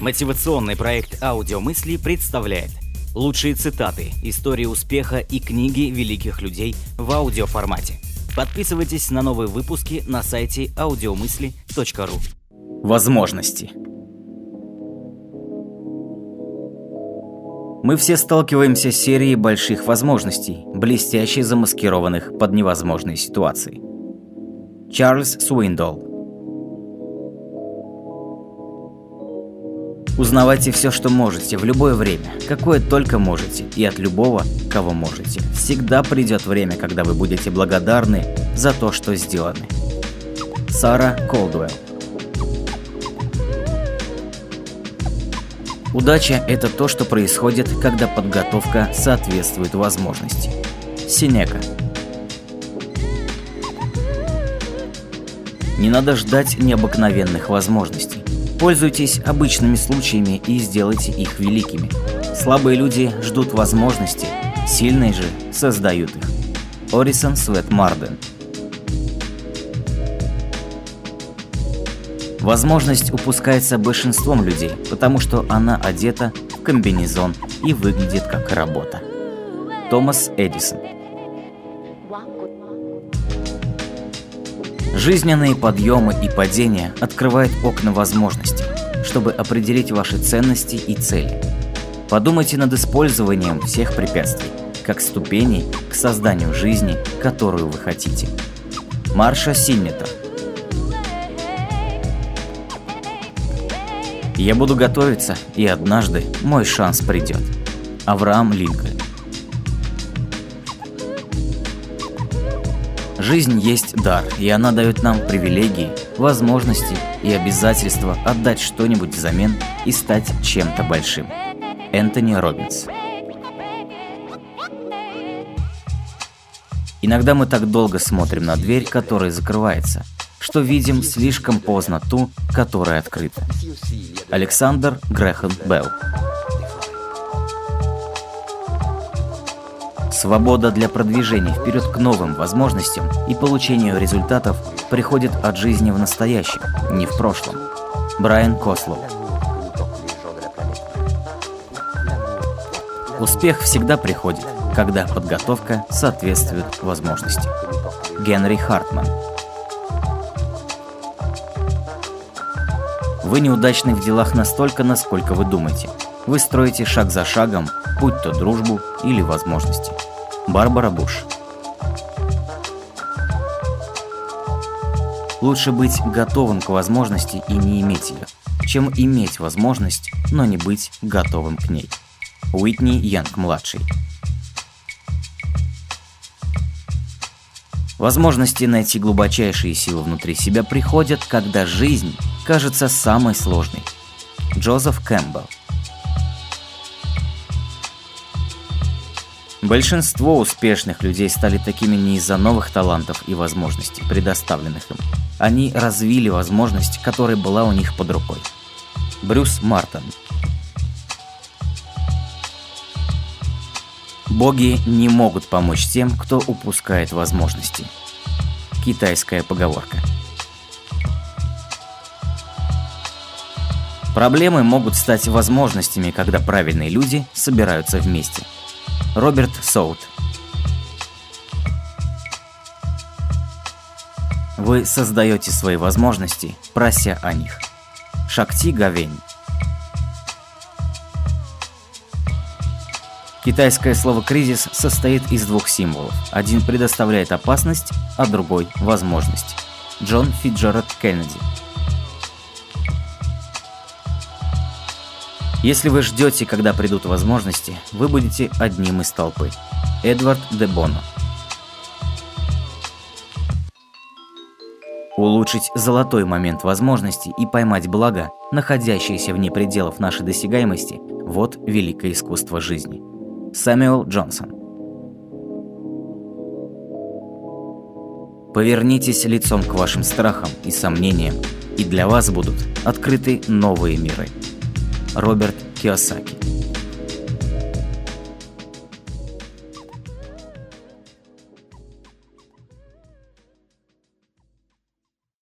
Мотивационный проект «Аудиомысли» представляет лучшие цитаты, истории успеха и книги великих людей в аудиоформате. Подписывайтесь на новые выпуски на сайте audiomысли.ру Возможности Мы все сталкиваемся с серией больших возможностей, блестяще замаскированных под невозможные ситуации. Чарльз Суиндол Узнавайте все, что можете, в любое время, какое только можете, и от любого, кого можете. Всегда придет время, когда вы будете благодарны за то, что сделаны. Сара Колдуэлл Удача – это то, что происходит, когда подготовка соответствует возможности. Синека Не надо ждать необыкновенных возможностей. Пользуйтесь обычными случаями и сделайте их великими. Слабые люди ждут возможности, сильные же создают их. Орисон Свет Марден Возможность упускается большинством людей, потому что она одета в комбинезон и выглядит как работа. Томас Эдисон Жизненные подъемы и падения открывают окна возможностей, чтобы определить ваши ценности и цели. Подумайте над использованием всех препятствий, как ступеней к созданию жизни, которую вы хотите. Марша Синнета Я буду готовиться, и однажды мой шанс придет. Авраам Линкольн Жизнь есть дар, и она дает нам привилегии, возможности и обязательства отдать что-нибудь взамен и стать чем-то большим. Энтони Робинс Иногда мы так долго смотрим на дверь, которая закрывается, что видим слишком поздно ту, которая открыта. Александр Грэхэм Белл Свобода для продвижения вперед к новым возможностям и получению результатов приходит от жизни в настоящем, не в прошлом. Брайан Кослоу Успех всегда приходит, когда подготовка соответствует возможности. Генри Хартман Вы неудачны в делах настолько, насколько вы думаете. Вы строите шаг за шагом, будь то дружбу или возможности. Барбара Буш. Лучше быть готовым к возможности и не иметь ее, чем иметь возможность, но не быть готовым к ней. Уитни Янг-младший. Возможности найти глубочайшие силы внутри себя приходят, когда жизнь кажется самой сложной. Джозеф Кэмпбелл Большинство успешных людей стали такими не из-за новых талантов и возможностей, предоставленных им. Они развили возможность, которая была у них под рукой. Брюс Мартин Боги не могут помочь тем, кто упускает возможности. Китайская поговорка. Проблемы могут стать возможностями, когда правильные люди собираются вместе – Роберт Соут. Вы создаете свои возможности, прося о них. Шакти Гавень. Китайское слово «кризис» состоит из двух символов. Один предоставляет опасность, а другой – возможность. Джон Фиджеральд Кеннеди – Если вы ждете, когда придут возможности, вы будете одним из толпы. Эдвард де Боно Улучшить золотой момент возможности и поймать благо, находящиеся вне пределов нашей досягаемости – вот великое искусство жизни. Сэмюэл Джонсон Повернитесь лицом к вашим страхам и сомнениям, и для вас будут открыты новые миры. Роберт Киосаки.